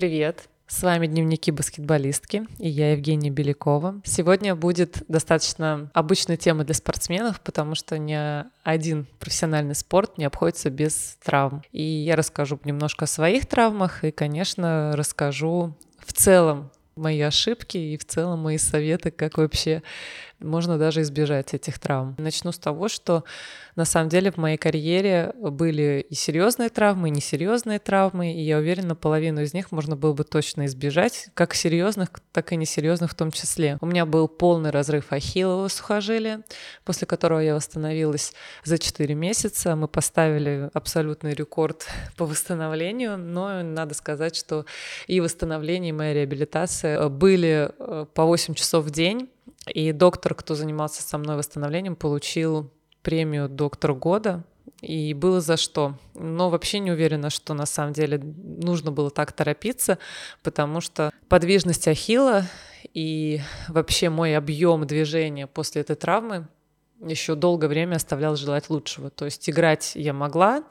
Привет! С вами дневники баскетболистки и я Евгения Белякова. Сегодня будет достаточно обычная тема для спортсменов, потому что ни один профессиональный спорт не обходится без травм. И я расскажу немножко о своих травмах и, конечно, расскажу в целом мои ошибки и в целом мои советы, как вообще можно даже избежать этих травм. Начну с того, что на самом деле в моей карьере были и серьезные травмы, и несерьезные травмы, и я уверена, половину из них можно было бы точно избежать, как серьезных, так и несерьезных в том числе. У меня был полный разрыв ахиллового сухожилия, после которого я восстановилась за 4 месяца. Мы поставили абсолютный рекорд по восстановлению, но надо сказать, что и восстановление, и моя реабилитация были э, по 8 часов в день, и доктор, кто занимался со мной восстановлением, получил премию «Доктор года», и было за что. Но вообще не уверена, что на самом деле нужно было так торопиться, потому что подвижность ахилла и вообще мой объем движения после этой травмы еще долгое время оставлял желать лучшего. То есть играть я могла,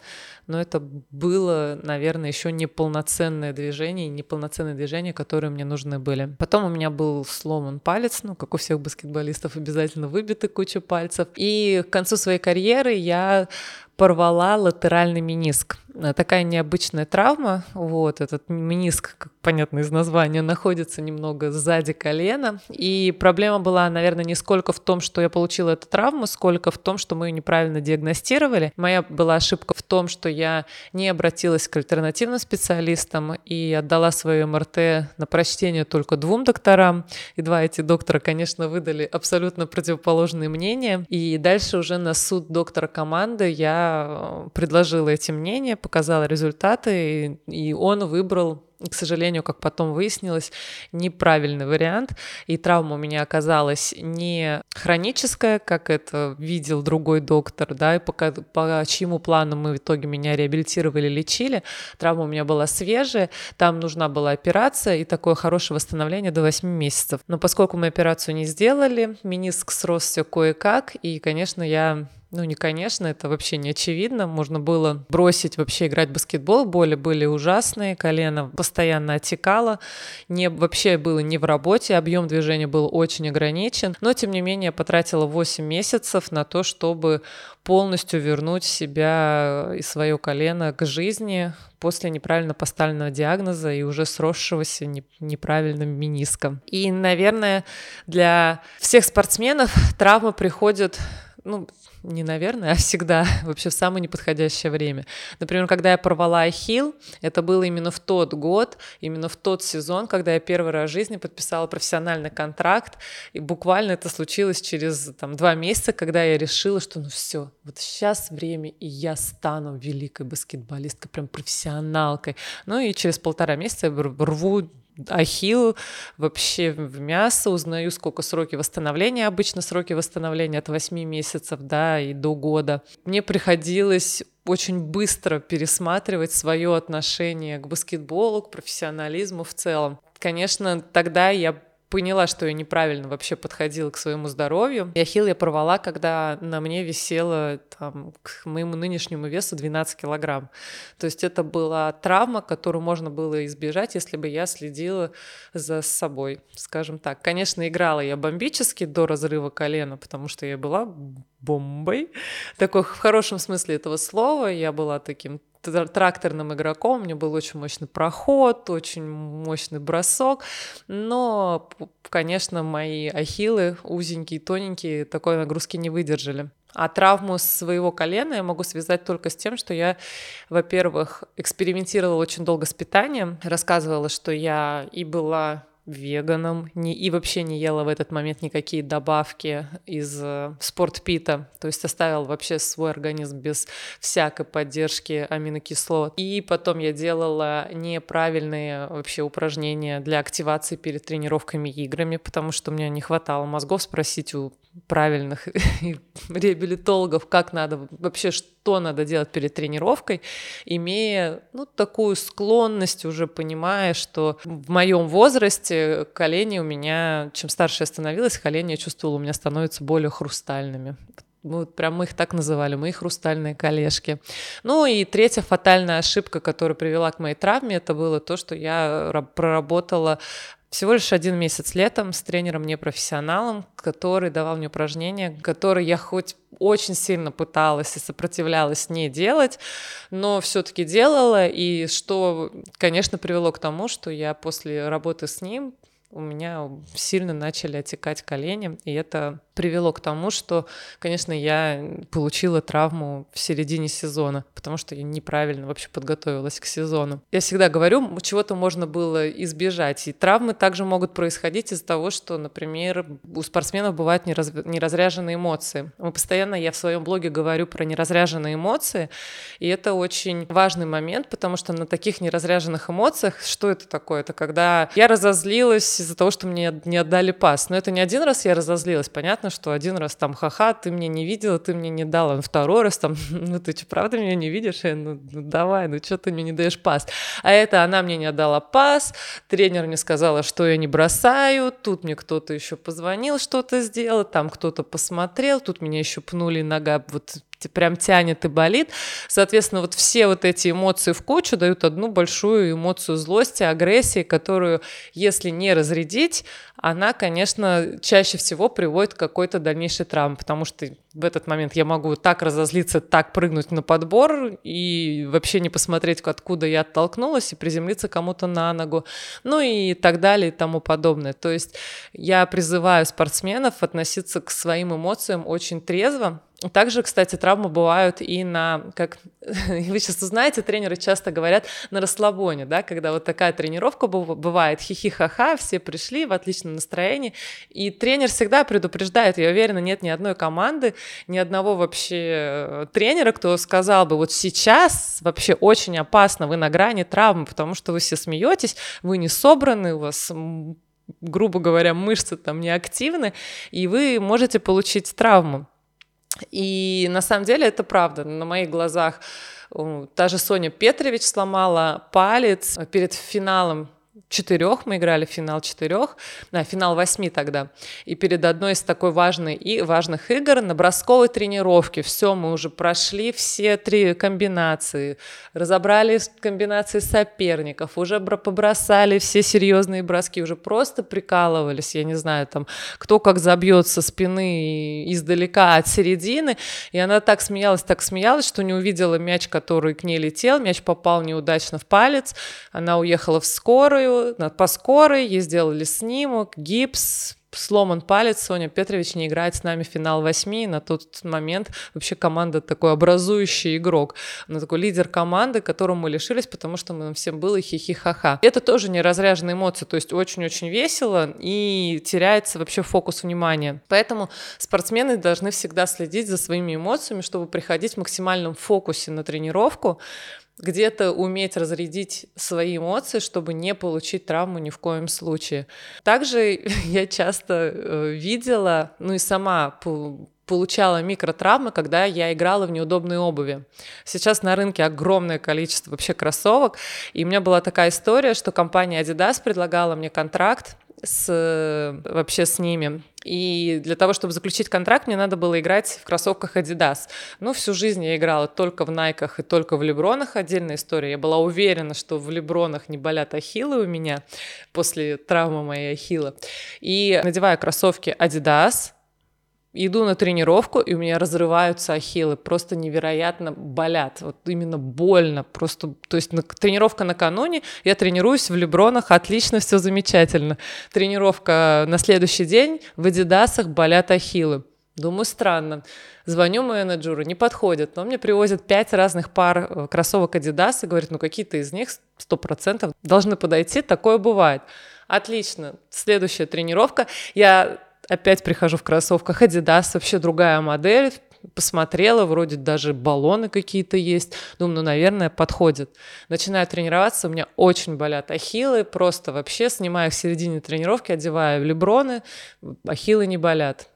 но это было, наверное, еще не полноценное движение, не полноценные движения, которые мне нужны были. Потом у меня был сломан палец, ну, как у всех баскетболистов, обязательно выбиты куча пальцев. И к концу своей карьеры я порвала латеральный мениск. Э, такая необычная травма, вот, этот мениск, как понятно из названия, находится немного сзади колена, и проблема была, наверное, не сколько в том, что я получила эту травму, сколько в том, что мы ее неправильно диагностировали. Моя была ошибка в том, что я не обратилась к альтернативным специалистам и отдала свое МРТ на прочтение только двум докторам, и два эти доктора, конечно, выдали абсолютно противоположные мнения, и дальше уже на суд доктора команды я Э, предложила эти мнения, показала результаты, и он выбрал к сожалению, как потом выяснилось, неправильный вариант, и травма у меня оказалась не хроническая, как это видел другой доктор, да, и по, по чьему плану мы в итоге меня реабилитировали, лечили. Травма у меня была свежая, там нужна была операция и такое хорошее восстановление до 8 месяцев. Но поскольку мы операцию не сделали, мениск сросся кое-как, и, конечно, я ну, не конечно, это вообще не очевидно. Можно было бросить вообще играть в баскетбол. Боли были ужасные, колено постоянно отекало. Не, вообще было не в работе, объем движения был очень ограничен. Но, тем не менее, потратила 8 месяцев на то, чтобы полностью вернуть себя и свое колено к жизни после неправильно поставленного диагноза и уже сросшегося неправильным мениском. И, наверное, для всех спортсменов травмы приходят ну, не наверное, а всегда, вообще в самое неподходящее время. Например, когда я порвала ахилл, это было именно в тот год, именно в тот сезон, когда я первый раз в жизни подписала профессиональный контракт, и буквально это случилось через там, два месяца, когда я решила, что ну все, вот сейчас время, и я стану великой баскетболисткой, прям профессионалкой. Ну и через полтора месяца я рву ахилл вообще в мясо, узнаю, сколько сроки восстановления, обычно сроки восстановления от 8 месяцев, да, и до года. Мне приходилось очень быстро пересматривать свое отношение к баскетболу, к профессионализму в целом. Конечно, тогда я поняла, что я неправильно вообще подходила к своему здоровью. И ахилл я порвала, когда на мне висело там, к моему нынешнему весу 12 килограмм. То есть это была травма, которую можно было избежать, если бы я следила за собой, скажем так. Конечно, играла я бомбически до разрыва колена, потому что я была бомбой, такой в хорошем смысле этого слова. Я была таким тракторным игроком, у меня был очень мощный проход, очень мощный бросок, но, конечно, мои ахиллы узенькие, тоненькие, такой нагрузки не выдержали. А травму своего колена я могу связать только с тем, что я, во-первых, экспериментировала очень долго с питанием, рассказывала, что я и была веганом не, и вообще не ела в этот момент никакие добавки из э, спортпита, то есть оставил вообще свой организм без всякой поддержки аминокислот. И потом я делала неправильные вообще упражнения для активации перед тренировками и играми, потому что меня не хватало мозгов спросить у правильных реабилитологов, как надо вообще, что надо делать перед тренировкой, имея ну, такую склонность, уже понимая, что в моем возрасте колени у меня, чем старше я становилась, колени я чувствовала, у меня становятся более хрустальными Вот прям мы их так называли, мы их хрустальные колешки. Ну и третья фатальная ошибка, которая привела к моей травме, это было то, что я проработала всего лишь один месяц летом с тренером непрофессионалом, который давал мне упражнения, которые я хоть очень сильно пыталась и сопротивлялась не делать, но все-таки делала, и что, конечно, привело к тому, что я после работы с ним у меня сильно начали отекать колени, и это привело к тому, что, конечно, я получила травму в середине сезона, потому что я неправильно вообще подготовилась к сезону. Я всегда говорю, чего-то можно было избежать, и травмы также могут происходить из-за того, что, например, у спортсменов бывают нераз... неразряженные эмоции. Мы постоянно, я в своем блоге говорю про неразряженные эмоции, и это очень важный момент, потому что на таких неразряженных эмоциях, что это такое? Это когда я разозлилась из-за того, что мне не отдали пас. Но это не один раз я разозлилась, понятно, понятно, что один раз там ха-ха, ты мне не видела, ты мне не дала, второй раз там, ну ты что, правда меня не видишь? Я, ну, ну давай, ну что ты мне не даешь пас? А это она мне не отдала пас, тренер мне сказала, что я не бросаю, тут мне кто-то еще позвонил, что-то сделал, там кто-то посмотрел, тут меня еще пнули нога вот прям тянет и болит. Соответственно, вот все вот эти эмоции в кучу дают одну большую эмоцию злости, агрессии, которую, если не разрядить, она, конечно, чаще всего приводит к какой-то дальнейшей травме, потому что в этот момент я могу так разозлиться, так прыгнуть на подбор и вообще не посмотреть, откуда я оттолкнулась, и приземлиться кому-то на ногу, ну и так далее и тому подобное. То есть я призываю спортсменов относиться к своим эмоциям очень трезво, также, кстати, травмы бывают и на, как вы сейчас узнаете, тренеры часто говорят на расслабоне, да, когда вот такая тренировка бывает, хихи-ха-ха, все пришли в отличном настроении, и тренер всегда предупреждает, я уверена, нет ни одной команды, ни одного вообще э, тренера, кто сказал бы, вот сейчас вообще очень опасно, вы на грани травмы, потому что вы все смеетесь, вы не собраны, у вас грубо говоря, мышцы там не активны, и вы можете получить травму. И на самом деле это правда. На моих глазах та же Соня Петрович сломала палец перед финалом четырех, мы играли в финал четырех, на финал восьми тогда. И перед одной из такой важной и важных игр на бросковой тренировке все, мы уже прошли все три комбинации, разобрали комбинации соперников, уже побросали все серьезные броски, уже просто прикалывались, я не знаю, там, кто как забьет со спины издалека от середины. И она так смеялась, так смеялась, что не увидела мяч, который к ней летел, мяч попал неудачно в палец, она уехала в скорую, по скорой, ей сделали снимок, гипс, сломан палец, Соня Петрович не играет с нами в финал восьми, на тот момент вообще команда такой образующий игрок, она такой лидер команды, которому мы лишились, потому что нам всем было хихи-ха-ха. Это тоже не разряженные эмоции, то есть очень-очень весело и теряется вообще фокус внимания. Поэтому спортсмены должны всегда следить за своими эмоциями, чтобы приходить в максимальном фокусе на тренировку, где-то уметь разрядить свои эмоции, чтобы не получить травму ни в коем случае. Также я часто э, видела, ну и сама получала микротравмы, когда я играла в неудобной обуви. Сейчас на рынке огромное количество вообще кроссовок, и у меня была такая история, что компания Adidas предлагала мне контракт с, вообще с ними. И для того, чтобы заключить контракт, мне надо было играть в кроссовках Adidas. Ну, всю жизнь я играла только в Найках и только в Лебронах. Отдельная история. Я была уверена, что в Лебронах не болят ахиллы у меня после травмы моей ахилла. И надеваю кроссовки Adidas, Иду на тренировку, и у меня разрываются ахиллы, просто невероятно болят, вот именно больно, просто, то есть на, тренировка накануне, я тренируюсь в Лебронах, отлично, все замечательно. Тренировка на следующий день в Адидасах болят ахиллы. Думаю, странно. Звоню менеджеру, не подходит, но мне привозят пять разных пар э, кроссовок Adidas и говорят, ну какие-то из них сто процентов должны подойти, такое бывает. Отлично. Следующая тренировка. Я Опять прихожу в кроссовках Adidas, вообще другая модель, посмотрела, вроде даже баллоны какие-то есть. Думаю, ну, наверное, подходит. Начинаю тренироваться, у меня очень болят ахиллы, просто вообще снимаю их в середине тренировки, одеваю леброны, ахиллы не болят.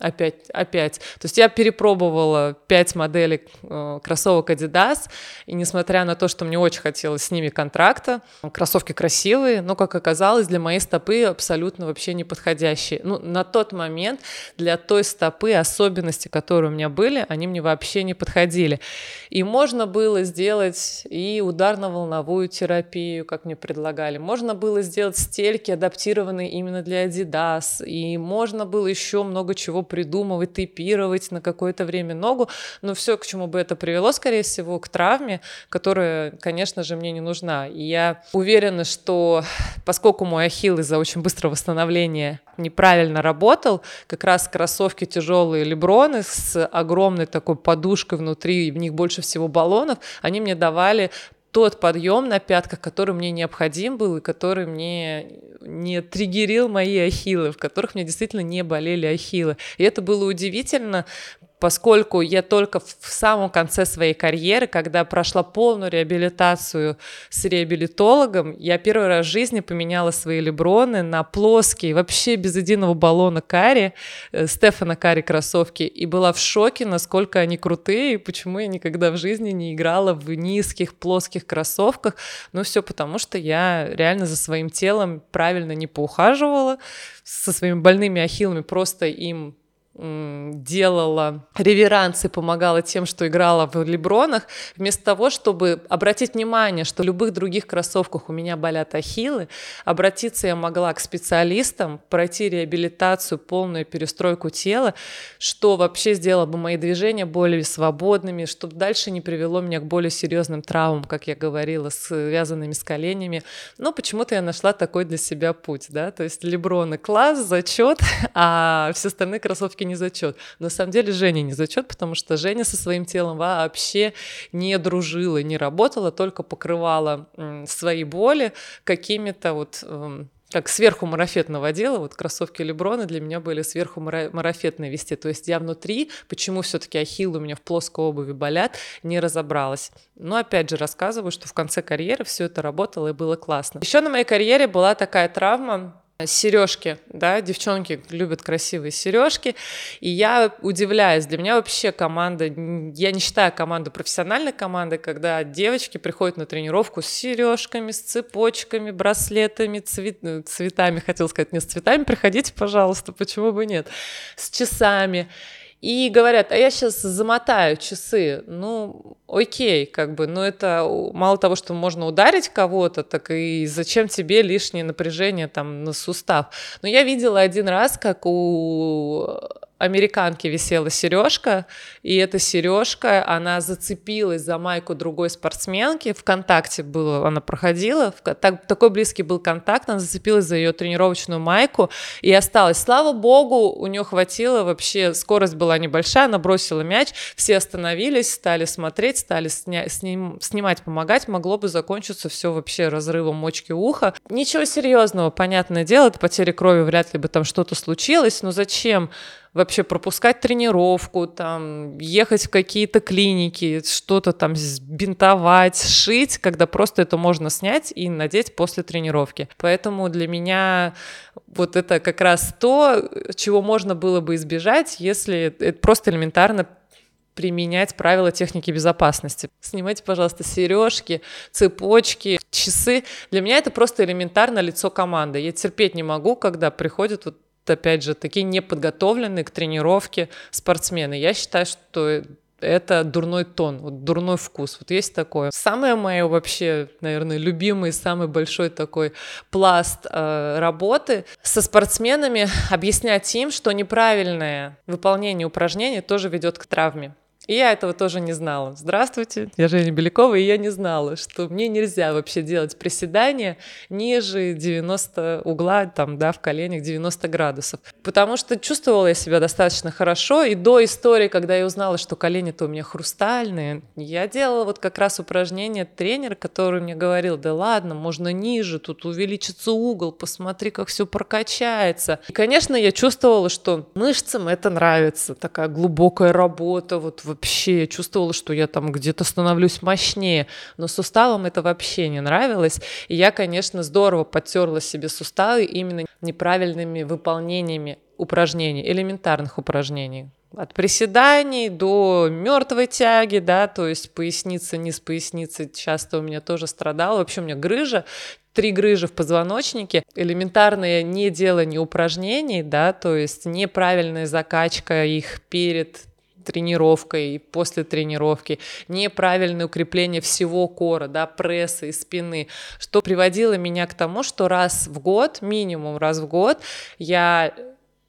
Опять, опять. То есть я перепробовала пять моделей э, кроссовок Adidas, и несмотря на то, что мне очень хотелось с ними контракта, кроссовки красивые, но, как оказалось, для моей стопы абсолютно вообще не подходящие. Ну, на тот момент для той стопы особенности, которые у меня были, они мне вообще не подходили. И можно было сделать и ударно-волновую терапию, как мне предлагали, можно было сделать стельки, адаптированные именно для Adidas, и можно было еще много чего придумывать, тейпировать на какое-то время ногу, но все, к чему бы это привело, скорее всего, к травме, которая, конечно же, мне не нужна. И я уверена, что поскольку мой ахилл из-за очень быстрого восстановления неправильно работал, как раз кроссовки тяжелые Леброны с огромной такой подушкой внутри, и в них больше всего баллонов, они мне давали тот подъем на пятках, который мне необходим был и который мне не триггерил мои ахиллы, в которых мне действительно не болели ахиллы. И это было удивительно, поскольку я только в самом конце своей карьеры, когда прошла полную реабилитацию с реабилитологом, я первый раз в жизни поменяла свои леброны на плоские, вообще без единого баллона карри, э, Стефана Карри кроссовки, и была в шоке, насколько они крутые, и почему я никогда в жизни не играла в низких плоских кроссовках. Ну, все потому, что я реально за своим телом правильно не поухаживала, со своими больными ахиллами просто им делала. Реверансы, помогала тем, что играла в Лебронах, вместо того, чтобы обратить внимание, что в любых других кроссовках у меня болят ахиллы, обратиться я могла к специалистам, пройти реабилитацию, полную перестройку тела, что вообще сделало бы мои движения более свободными, чтобы дальше не привело меня к более серьезным травмам, как я говорила, связанными с коленями. Но почему-то я нашла такой для себя путь, да, то есть Леброны класс, зачет, а все остальные кроссовки не зачет. На самом деле Женя не зачет, потому что Женя со своим телом вообще не дружила, не работала, только покрывала свои боли какими-то вот эм, как сверху марафет наводила, вот кроссовки Леброна для меня были сверху марафетные вести. То есть я внутри, почему все-таки ахиллы у меня в плоской обуви болят, не разобралась. Но опять же рассказываю, что в конце карьеры все это работало и было классно. Еще на моей карьере была такая травма, сережки, да, девчонки любят красивые сережки, и я удивляюсь, для меня вообще команда, я не считаю команду профессиональной командой, когда девочки приходят на тренировку с сережками, с цепочками, браслетами, цвет, ну, цветами, хотел сказать, не с цветами, приходите, пожалуйста, почему бы нет, с часами, и говорят, а я сейчас замотаю часы. Ну, окей, как бы, но это мало того, что можно ударить кого-то, так и зачем тебе лишнее напряжение там на сустав. Но я видела один раз, как у американки висела сережка, и эта сережка, она зацепилась за майку другой спортсменки, в контакте было, она проходила, в, так, такой близкий был контакт, она зацепилась за ее тренировочную майку и осталась. Слава богу, у нее хватило вообще, скорость была небольшая, она бросила мяч, все остановились, стали смотреть, стали сня, сним, снимать, помогать, могло бы закончиться все вообще разрывом мочки уха. Ничего серьезного, понятное дело, это потеря крови, вряд ли бы там что-то случилось, но зачем вообще пропускать тренировку, там, ехать в какие-то клиники, что-то там бинтовать, шить, когда просто это можно снять и надеть после тренировки. Поэтому для меня вот это как раз то, чего можно было бы избежать, если это просто элементарно применять правила техники безопасности. Снимайте, пожалуйста, сережки, цепочки, часы. Для меня это просто элементарно лицо команды. Я терпеть не могу, когда приходят вот опять же, такие неподготовленные к тренировке спортсмены. Я считаю, что это дурной тон, вот дурной вкус. Вот есть такое. Самое мое вообще, наверное, любимый, самый большой такой пласт э, работы со спортсменами объяснять им, что неправильное выполнение упражнений тоже ведет к травме. И я этого тоже не знала. Здравствуйте, я Женя Белякова, и я не знала, что мне нельзя вообще делать приседания ниже 90 угла, там, да, в коленях 90 градусов. Потому что чувствовала я себя достаточно хорошо, и до истории, когда я узнала, что колени-то у меня хрустальные, я делала вот как раз упражнение тренера, который мне говорил, да ладно, можно ниже, тут увеличится угол, посмотри, как все прокачается. И, конечно, я чувствовала, что мышцам это нравится, такая глубокая работа, вот вообще чувствовала, что я там где-то становлюсь мощнее, но суставам это вообще не нравилось. И я, конечно, здорово подтерла себе суставы именно неправильными выполнениями упражнений, элементарных упражнений от приседаний до мертвой тяги, да, то есть поясница, низ поясницы часто у меня тоже страдала. Вообще у меня грыжа, три грыжи в позвоночнике, элементарное не делание упражнений, да, то есть неправильная закачка их перед тренировкой и после тренировки, неправильное укрепление всего кора, да, пресса и спины, что приводило меня к тому, что раз в год, минимум раз в год, я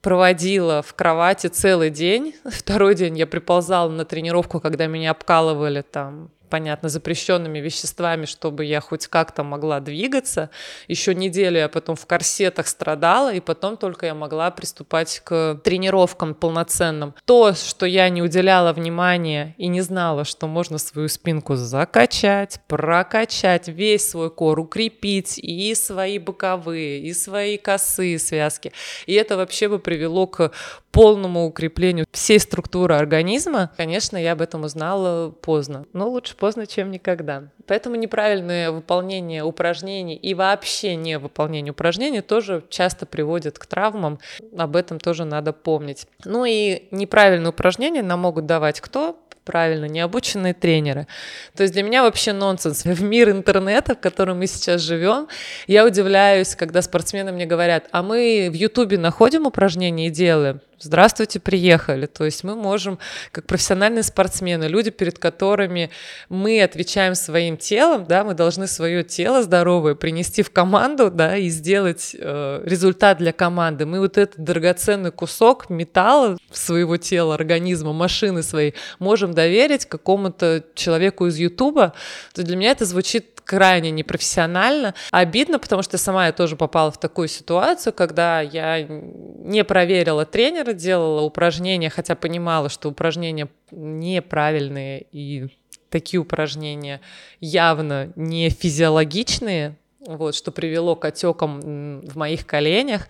проводила в кровати целый день. Второй день я приползала на тренировку, когда меня обкалывали там понятно, запрещенными веществами, чтобы я хоть как-то могла двигаться. Еще неделю я потом в корсетах страдала, и потом только я могла приступать к тренировкам полноценным. То, что я не уделяла внимания и не знала, что можно свою спинку закачать, прокачать, весь свой кор укрепить, и свои боковые, и свои косые связки. И это вообще бы привело к полному укреплению всей структуры организма, конечно, я об этом узнала поздно. Но лучше поздно, чем никогда. Поэтому неправильное выполнение упражнений и вообще не выполнение упражнений тоже часто приводит к травмам. Об этом тоже надо помнить. Ну и неправильные упражнения нам могут давать кто? Правильно, необученные тренеры. То есть для меня вообще нонсенс. В мир интернета, в котором мы сейчас живем, я удивляюсь, когда спортсмены мне говорят, а мы в Ютубе находим упражнения и делаем здравствуйте, приехали. То есть мы можем, как профессиональные спортсмены, люди, перед которыми мы отвечаем своим телом, да, мы должны свое тело здоровое принести в команду, да, и сделать э, результат для команды. Мы вот этот драгоценный кусок металла своего тела, организма, машины своей можем доверить какому-то человеку из Ютуба. То для меня это звучит крайне непрофессионально. Обидно, потому что сама я тоже попала в такую ситуацию, когда я не проверила тренера, делала упражнения, хотя понимала, что упражнения неправильные и такие упражнения явно не физиологичные, вот, что привело к отекам в моих коленях.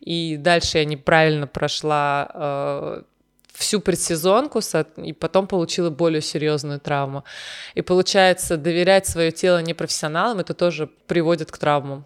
И дальше я неправильно прошла э, всю предсезонку, и потом получила более серьезную травму. И получается, доверять свое тело непрофессионалам, это тоже приводит к травмам.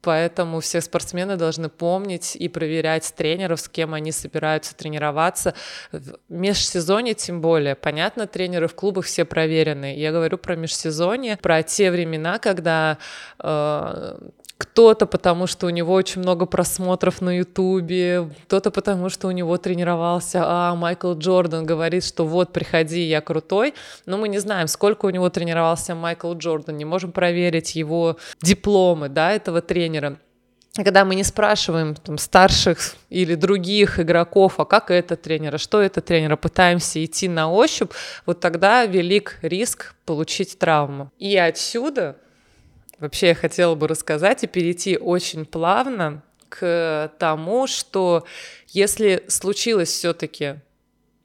Поэтому все спортсмены должны помнить и проверять тренеров, с кем они собираются тренироваться. В межсезонье тем более. Понятно, тренеры в клубах все проверены. Я говорю про межсезонье, про те времена, когда э, кто-то потому, что у него очень много просмотров на Ютубе, кто-то потому, что у него тренировался, а Майкл Джордан говорит, что вот, приходи, я крутой, но мы не знаем, сколько у него тренировался Майкл Джордан, не можем проверить его дипломы, да, этого тренера. Когда мы не спрашиваем там, старших или других игроков, а как это тренера, что это тренера, пытаемся идти на ощупь, вот тогда велик риск получить травму. И отсюда Вообще я хотела бы рассказать и перейти очень плавно к тому, что если случилась все-таки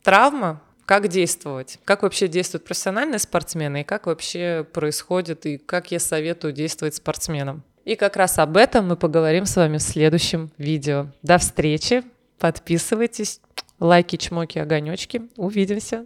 травма, как действовать? Как вообще действуют профессиональные спортсмены? И как вообще происходит? И как я советую действовать спортсменам? И как раз об этом мы поговорим с вами в следующем видео. До встречи. Подписывайтесь. Лайки, чмоки, огонечки. Увидимся.